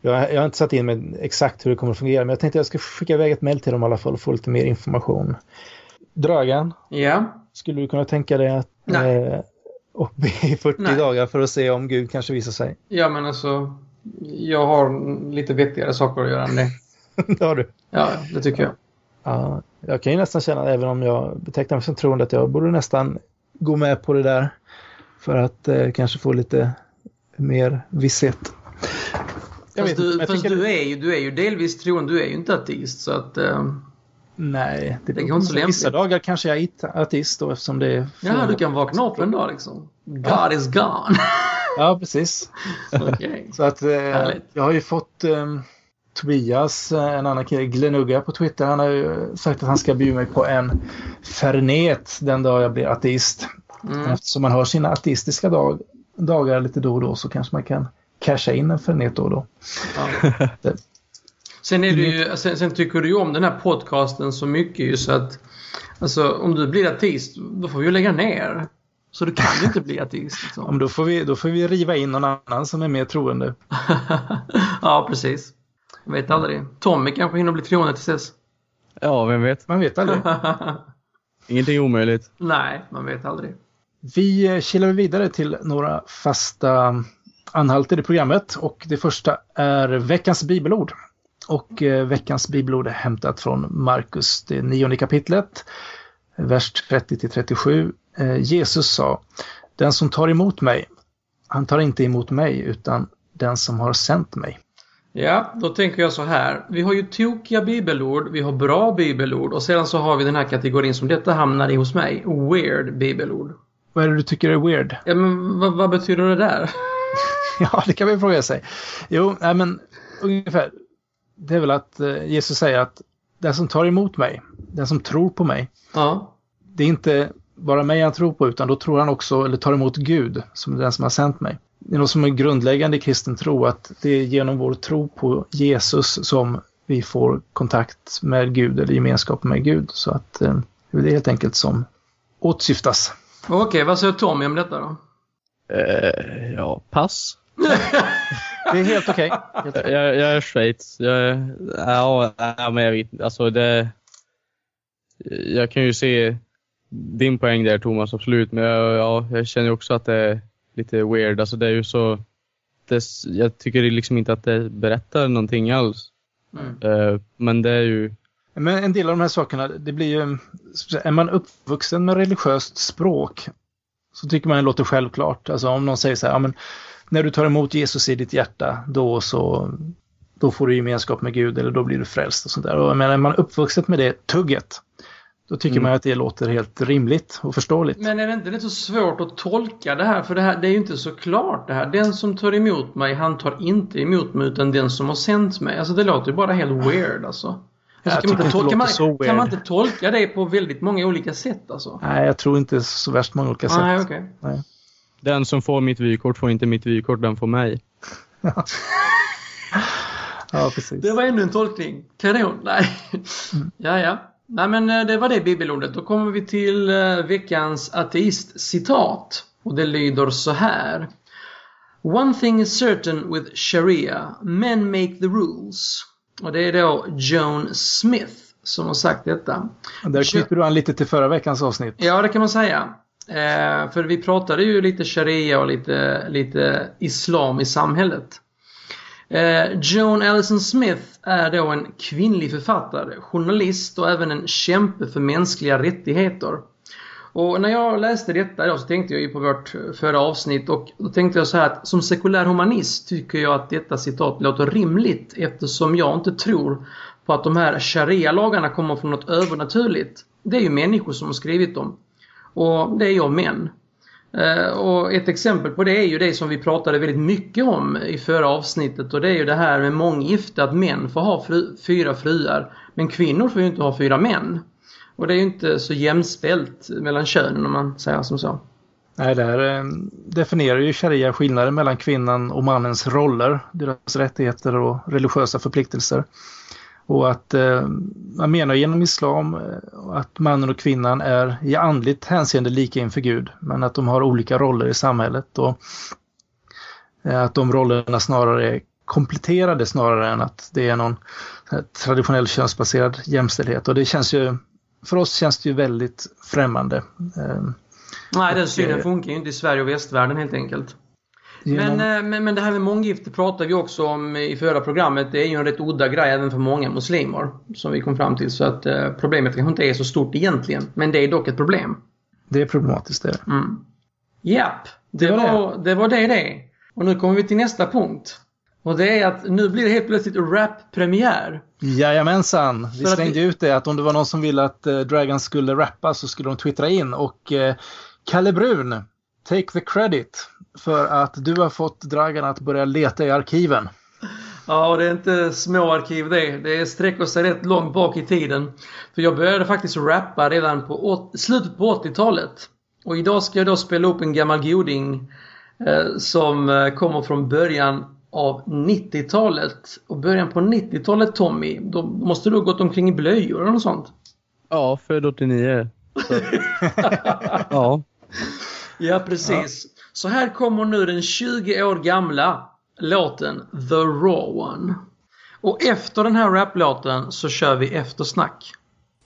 Jag, jag har inte satt in mig exakt hur det kommer att fungera, men jag tänkte jag ska skicka iväg ett mejl till dem i alla fall och få lite mer information. Dragan, Ja. skulle du kunna tänka dig att Nej. eh, och be i 40 Nej. dagar för att se om Gud kanske visar sig? Ja, men alltså. Jag har lite vettigare saker att göra än det. det har du. Ja, det tycker jag. Ja, jag kan ju nästan känna, även om jag betecknar mig som troende, att jag borde nästan gå med på det där. För att eh, kanske få lite mer visshet. Jag Fast, du, fast du, är ju, du är ju delvis troende, du är ju inte ateist så att... eh, Nej, det, Det är inte så lämpligt. Vissa dagar kanske jag är ateist då eftersom det är... ja, du kan vakna upp en dag liksom. God is gone. Ja, precis. Okej. Så att eh, jag har ju fått eh, Tobias, eh, en annan kille, Glenugga på Twitter, han har ju sagt att han ska bjuda mig på en Fernet den dag jag blir ateist. Mm. Eftersom man har sina ateistiska dag, dagar lite då och då så kanske man kan casha in en Fernet då och då. Ja. Sen, är det ju, sen, sen tycker du ju om den här podcasten så mycket ju så att Alltså om du blir ateist, då får vi ju lägga ner. Så du kan ju inte bli ateist. Liksom. Om då, får vi, då får vi riva in någon annan som är mer troende. ja, precis. Jag vet aldrig. Tommy kanske hinner bli troende tills dess. Ja, vem vet? Man vet aldrig. Ingenting är omöjligt. Nej, man vet aldrig. Vi eh, kilar vidare till några fasta anhalter i programmet och det första är veckans bibelord. Och eh, veckans bibelord är hämtat från Markus, det nionde kapitlet, vers 30 37. Eh, Jesus sa, den som tar emot mig, han tar inte emot mig utan den som har sänt mig. Ja, då tänker jag så här. Vi har ju tokiga bibelord, vi har bra bibelord och sedan så har vi den här kategorin som detta hamnar i hos mig. Weird bibelord. Vad är det du tycker är weird? Ja, men vad, vad betyder det där? ja, det kan man fråga sig. Jo, nej men ungefär. Det är väl att eh, Jesus säger att den som tar emot mig, den som tror på mig, Ja. det är inte bara mig han tror på utan då tror han också, eller tar emot Gud som den som har sänt mig. Det är något som är grundläggande i kristen tro att det är genom vår tro på Jesus som vi får kontakt med Gud eller gemenskap med Gud. Så att eh, det är helt enkelt som åtsyftas. Okej, vad säger Tommy om detta då? Eh, ja, pass. Det är helt okej. Helt okej. Jag, jag är Schweiz. Jag, är- ja, ja, men jag vet. Alltså det... Jag kan ju se din poäng där Thomas, absolut. Men jag, ja, jag känner också att det lite weird. Alltså det är ju så... Det, jag tycker liksom inte att det berättar någonting alls. Mm. Eh, men det är ju... Men en del av de här sakerna, det blir ju... Är man uppvuxen med religiöst språk så tycker man det låter självklart. Alltså om någon säger så här, ja, men när du tar emot Jesus i ditt hjärta, då så då får du gemenskap med Gud eller då blir du frälst och sånt där. Och jag menar, är man uppvuxen med det tugget, då tycker Mm. man att det låter helt rimligt och förståeligt. Men är det inte lite så svårt att tolka det här? För det, här, det är ju inte så klart det här. Den som tar emot mig, han tar inte emot mig utan den som har sänt mig. Alltså det låter ju bara helt weird alltså. Alltså, kan, man inte tolka, kan, man, inte tolka det på väldigt många olika sätt alltså? Nej, jag tror inte så värst många olika sätt. Nej, okej. Den som får mitt vykort får inte mitt vykort, den får mig. Ja, precis. Det var ännu en tolkning. Kanon. Nej. ja, ja. Nej, men eh, det var det bibelordet. Då kommer vi till eh, veckans ateist-citat. Och det lyder så här. One thing is certain with Sharia. Men make the rules. Och det är då Joan Smith som har sagt detta. Där knyter du an lite till förra veckans avsnitt. Ja, det kan man säga. Eh, för vi pratade ju lite sharia och lite, lite islam i samhället. Eh, Joan Allison Smith är då en kvinnlig författare, journalist och även en kämpe för mänskliga rättigheter. Och när jag läste detta då så tänkte jag ju på vårt eh, förra avsnitt och då tänkte jag så här att som sekulär humanist tycker jag att detta citat låter rimligt eftersom jag inte tror på att de här sharia-lagarna kommer från något övernaturligt. Det är ju människor som har skrivit dem. Och det är jag män. Eh, och ett exempel på det är ju det som vi pratade väldigt mycket om i förra avsnittet och det är ju det här med månggifte, att män får ha fru, fyra fruar men kvinnor får ju inte ha fyra män. Och det är ju inte så jämställt mellan könen om man säger som så. Nej, det här eh, definierar ju sharia skillnaden mellan kvinnan och mannens roller, deras rättigheter och religiösa förpliktelser. Och att eh, man menar genom islam eh, att mannen och kvinnan är i andligt hänseende lika inför Gud, men att de har olika roller i samhället och eh, att de rollerna snarare är kompletterade snarare än att det är någon eh, traditionell könsbaserad jämställdhet. Och det känns ju, för oss känns det ju väldigt främmande. Eh, Nej, den synen eh, funkar ju inte i Sverige och västvärlden helt enkelt. Genom- Men, eh, men, men det här med månggifte pratade vi också om i förra programmet. Det är ju en rätt udda grej även för många muslimer. Som vi kom fram till. Så att eh, problemet kanske inte är så stort egentligen. Men det är dock ett problem. Det är problematiskt det. Mm. Japp, det, Det var var, det var det det. Och nu kommer vi till nästa punkt. Och det är att nu blir det helt plötsligt rap-premiär. Jajamensan, vi slängde vi- ut det att om det var någon som ville att eh, Dragon skulle rappa så skulle de twittra in och eh, Kalle Brun, take the credit för att du har fått Dragon att börja leta i arkiven. Ja, och det är inte små arkiv det. Det sträcker sig rätt långt bak i tiden. För jag började faktiskt rappa redan på slutet på 80-talet. Och idag ska jag då spela upp en gammal goding eh, som eh, kommer från början av 90-talet. Och början på 90-talet Tommy, då måste du ha gått omkring i blöjor eller något sånt. Ja, född 89. Så. ja. Ja, precis. Så här kommer nu den 20 år gamla låten The Raw One. Och efter den här raplåten så kör vi eftersnack.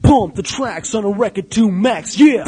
Pump the tracks on a record to max, yeah!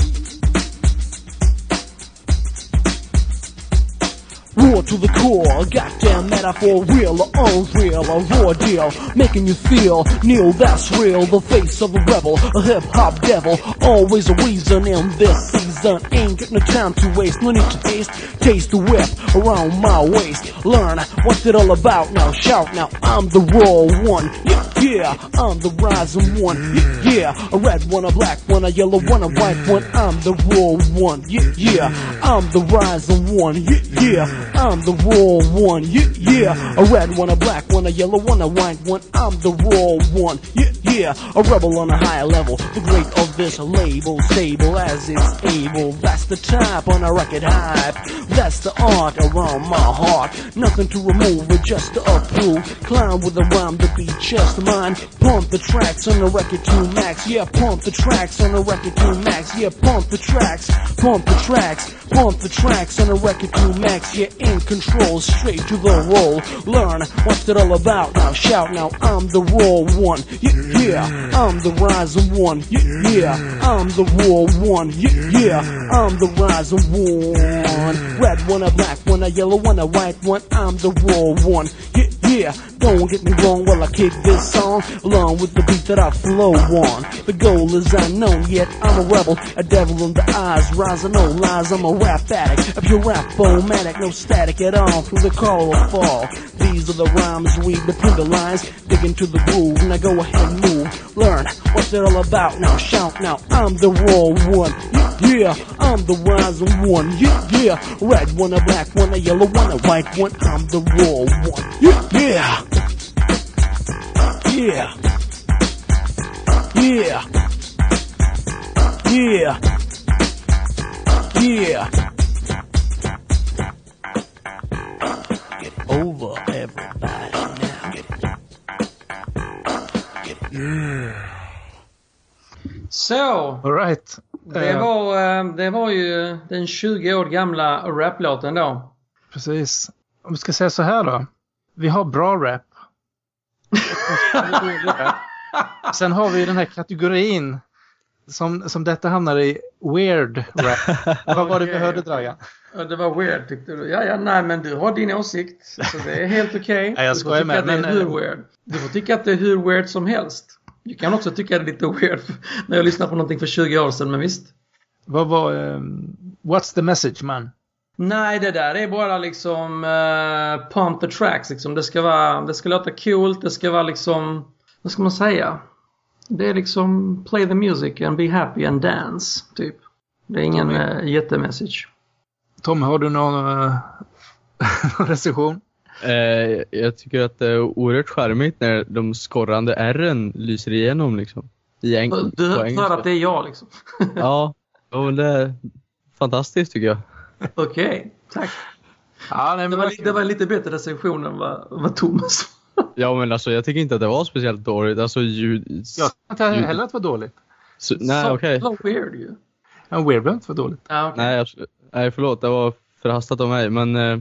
To the core, goddamn metaphor, real or unreal, a raw deal, making you feel new, that's real, the face of a rebel, a hip hop devil, always a reason in this season, ain't got no time to waste, no need to taste, taste the whip around my waist, learn what's it all about now, shout now, I'm the raw one, yeah, yeah, I'm the rising one, yeah, yeah, a red one, a black one, a yellow one, a white one, I'm the raw one, yeah, yeah, I'm the rising one, yeah, yeah. I'm the raw one, yeah, yeah. A red one, a black one, a yellow one, a white one. I'm the raw one, yeah, yeah. A rebel on a higher level, the great of this label, stable as it's able. That's the type on a record hype. That's the art around my heart. Nothing to remove, but just to approve. Climb with a rhyme to be just mine. Pump the tracks on the record to max, yeah. Pump the tracks on the record to max, yeah. Pump the tracks, pump the tracks, pump the tracks on the record to max, yeah in control, straight to the roll. Learn what's it all about now. Shout now, I'm the raw one. Yeah, yeah, I'm the rising one. Yeah, yeah, I'm the raw one. Yeah, yeah, I'm the rising one. Red one, a black one, a yellow one, a white one. I'm the raw one. Yeah, yeah, don't get me wrong while I kick this song along with the beat that I flow on. The goal is unknown, yet I'm a rebel, a devil in the eyes, rising no lies. I'm a rap addict, a pure rap fomatic, no static at all through the coral fall. These are the rhymes, read between the lines, dig into the groove. Now go ahead and move, learn what's it all about. Now shout, now I'm the raw one. Yeah, I'm the rising one. Yeah, yeah, red one, a black one, a yellow one, a white one. I'm the raw one. Yeah. Yeah. Yeah. Yeah. Yeah. Get over, everybody Så, All right. det Eh, var, eh, det var ju den 20 år gamla raplåten då. Precis. Om vi ska säga så här då. Vi har bra rap. Sen har vi den här kategorin som, som detta hamnar i weird rap. Vad var det vi Okej, hörde. Dragan? Det var weird tyckte du. Ja, ja, nej men du har din åsikt. Så det är helt okej. Nej, jag Du får skojar tycka med, att det är men, hur weird. Du får tycka att det är hur weird som helst. Du kan också tycka det är lite weird när jag lyssnade på någonting för 20 år sedan, men visst. Vad var... ehm, what's the message man? Nej, det där är bara liksom uh, pump the tracks liksom. Det ska vara, det ska låta coolt, det ska vara liksom, vad ska man säga? Det är liksom play the music and be happy and dance, typ. Det är ingen Tommy. uh, jättemessage. Tom, har du någon, uh, någon recension? Eh, jag tycker att det är oerhört charmigt när de skorrande R'n lyser igenom liksom. I eng- Du hör att det är jag liksom. Ja, men det är fantastiskt tycker jag. Okej, tack. Ja, nej, Det var, det var en lite bättre recension än vad, vad Thomas Ja men alltså jag tycker inte att det var speciellt dåligt. Alltså ljud... Jag tyckte inte heller att det var dåligt. Så, nej okej. jävla weird ju. Ja, weird behöver inte vara dåligt. Ja, okej. Nej, absolut- nej förlåt, det var förhastat av mig. Men eh,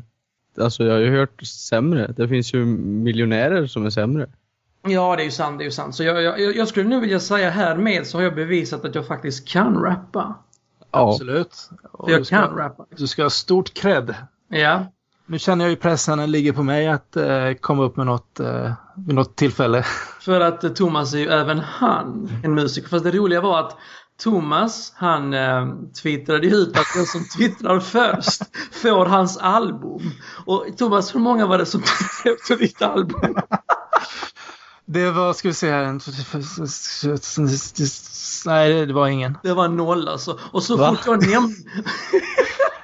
alltså jag har ju hört sämre. Det finns ju miljonärer som är sämre. Ja, det är ju sant. Det är ju sant. Så jag, jag, jag skulle nu vilja säga härmed så har jag bevisat att jag faktiskt kan rappa. Ja. Absolut. Och För jag du ska, kan rappa. Du ska ha stort cred. Ja. Nu känner jag ju pressen den ligger på mig att eh, komma upp med något eh, vid något tillfälle. För att eh, Thomas är ju även han en musiker. Fast det roliga var att Thomas, han eh, twittrade ut att den som twittrar först får hans album. Och Thomas, hur många var det som twittrade efter ditt album? Det var, ska vi se här. Nej, det var ingen. Det var noll alltså. Och så Va? fort jag nämnde...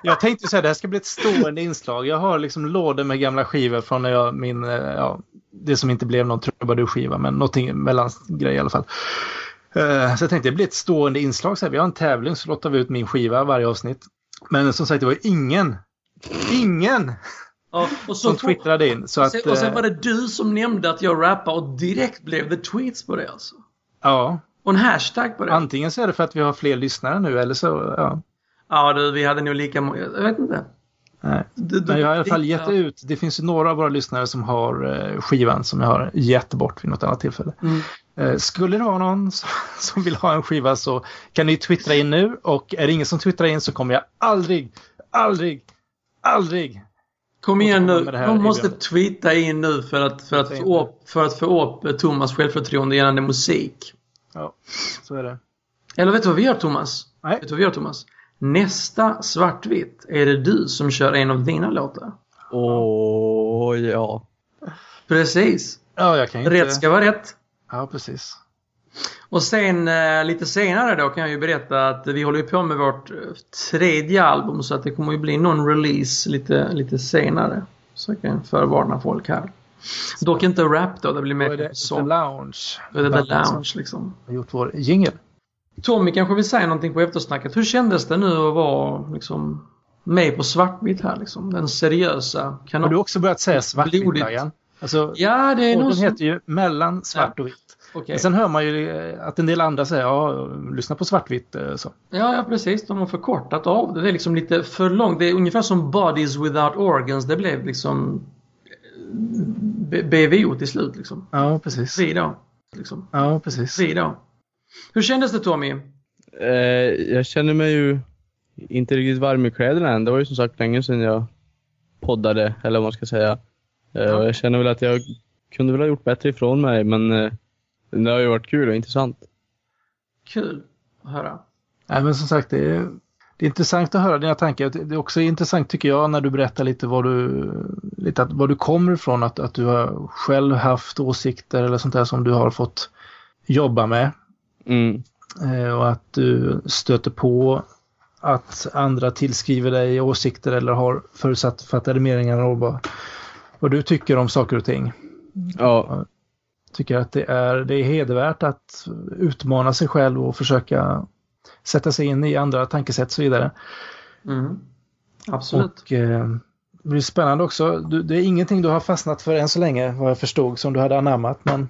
Jag tänkte säga det här ska bli ett stående inslag. Jag har liksom lådor med gamla skivor från när jag, min, eh, ja, det som inte blev någon trubadur-skiva, men någonting mellangrej i alla fall. Eh, Så jag tänkte det blir ett stående inslag. Så här, vi har en tävling så lottar vi ut min skiva varje avsnitt. Men som sagt, det var ingen, ingen Ja, och så som twittrade in. Så att, och sen eh, var det du som nämnde att jag rappar och direkt blev det tweets på det alltså. ja, Och en hashtag på det. antingen så är det för att vi har fler lyssnare nu eller så, ja. Ja du, vi hade nog lika många. Jag vet inte. Nej. Du, du, Men jag har i alla fall ja. gett ut, det finns ju några av våra lyssnare som har eh, skivan som jag har gett bort vid något annat tillfälle. Mm. Eh, skulle det vara någon som, vill ha en skiva så kan ni twittra in nu och är det ingen som twittrar in så kommer jag aldrig, aldrig, aldrig Kom igen nu. De måste tweeta in nu för att, för att, få, upp, för att få upp eh, Thomas självförtroende gällande musik. Ja, så är det. Eller vet du vad vi gör Thomas? Nej. Vet du vad vi gör Thomas? Nästa svartvitt är det du som kör en av dina låtar. Åh, ja. Precis. Ja, jag kan ju Rätt inte... ska vara rätt. Ja, precis. Och sen eh, lite senare då kan jag ju berätta att vi håller ju på med vårt eh, tredje album så att det kommer ju bli någon release lite, lite senare. Så jag kan förvarna folk här. Dock inte rap då, det blir Då mer är det The. Lounge. Då är det The som Lounge liksom. Har gjort vår jingle. Tommy kanske vill säga någonting på eftersnacket. Hur kändes det nu att vara liksom med på svartvitt här liksom? Den seriösa Har du kanalen. också börjat säga svartvitt. Dragan? Alltså, Ja, det är nog så. heter ju Mellan svart och vitt. Men sen hör man ju eh, att en del andra säger ja, lyssna på svartvitt. eh, Så. Ja, ja, precis. De har förkortat av det. Det är liksom lite för långt. Det är ungefär som Bodies Without Organs. Det blev liksom B- BVO till slut liksom. Ja, precis. Vi då. Liksom. Ja, precis. Vi då. Hur kändes det Tommy? Eh, jag känner mig ju inte riktigt varm i kläderna än. Det var ju som sagt länge sedan jag poddade, eller vad man ska säga. Eh, Ja. Jag känner väl att jag kunde väl ha gjort bättre ifrån mig, men eh, det har ju varit kul och intressant. Kul att höra. Nej, men som sagt, det är, det är intressant att höra dina tankar. Det är också intressant tycker jag när du berättar lite var du, lite att, var du kommer ifrån. Att, att du har själv haft åsikter eller sånt där som du har fått jobba med. Mm. Eh, och att du stöter på att andra tillskriver dig åsikter eller har förutsattfattade meningar om vad, vad du tycker om saker och ting. Ja, Tycker att det är, det är hedervärt att utmana sig själv och försöka sätta sig in i andra tankesätt och så vidare. Mm. Absolut. Och eh, det blir spännande också. Du, det är ingenting du har fastnat för än så länge vad jag förstod som du hade anammat. Men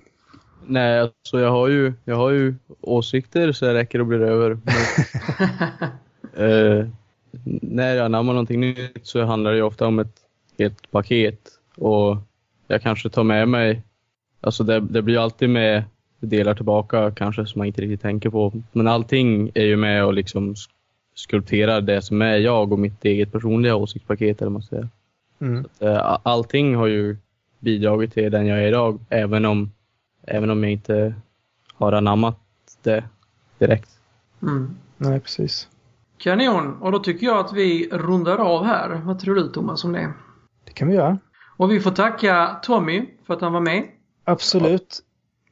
nej, alltså jag har ju, jag har ju åsikter så det räcker och blir över. Men, eh, när jag anammar någonting nytt så handlar det ju ofta om ett helt paket. Och jag kanske tar med mig, alltså det, det blir alltid med delar tillbaka kanske som man inte riktigt tänker på. Men allting är ju med och liksom sk- skulpterar det som är jag och mitt eget personliga åsiktspaket eller man säga. mm, Eh, Allting har ju bidragit till den jag är idag, även om, även om jag inte har anammat det direkt. Mm. nej, precis. Kanon. Och då tycker jag att vi rundar av här. Vad tror du Thomas om det? Det kan vi göra. Och vi får tacka Tommy för att han var med. Absolut.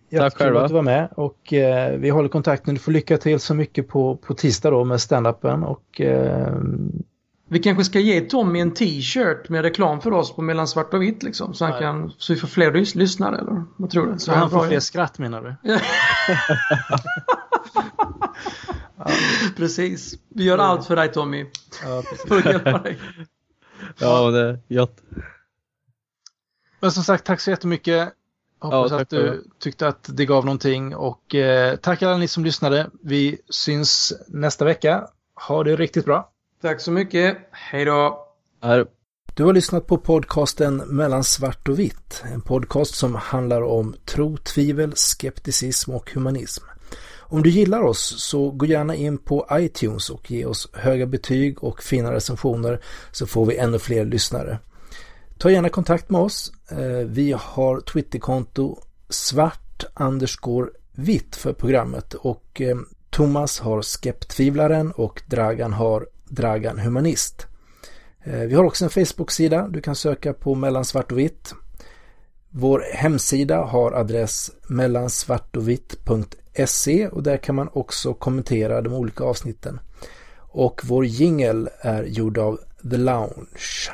Jättekul själva. att du var med och eh, vi håller kontakten. Du får lycka till så mycket på, på tisdag då med standupen och eh, Vi kanske ska ge Tommy en t-shirt med reklam för oss på mellan svart och vitt liksom. Så, han Ja. kan, så vi får fler lys- lyssnare eller vad tror du? så han får fler skratt menar du? Precis. Vi gör allt för dig Tommy. Ja. För att hjälpa dig. Ja, det är gött. Men som sagt, tack så jättemycket. Hoppas Ja, att du tyckte att det gav någonting och eh, tack alla ni som lyssnade. Vi syns nästa vecka. Ha det riktigt bra. Tack så mycket. Hej då. Du har lyssnat på podcasten Mellan svart och vitt. En podcast som handlar om tro, tvivel, skepticism och humanism. Om du gillar oss så gå gärna in på iTunes och ge oss höga betyg och fina recensioner så får vi ännu fler lyssnare. Ta gärna kontakt med oss. Eh, Vi har Twitterkonto svart underscore vitt för programmet och eh, Thomas har skeptvivlaren och Dragan har Dragan humanist. Eh, vi har också en Facebook-sida. Du kan söka på mellan svart och vitt. Vår hemsida har adress mellansvartovitt.se och där kan man också kommentera de olika avsnitten. Och vår jingel är gjord av The Lounge.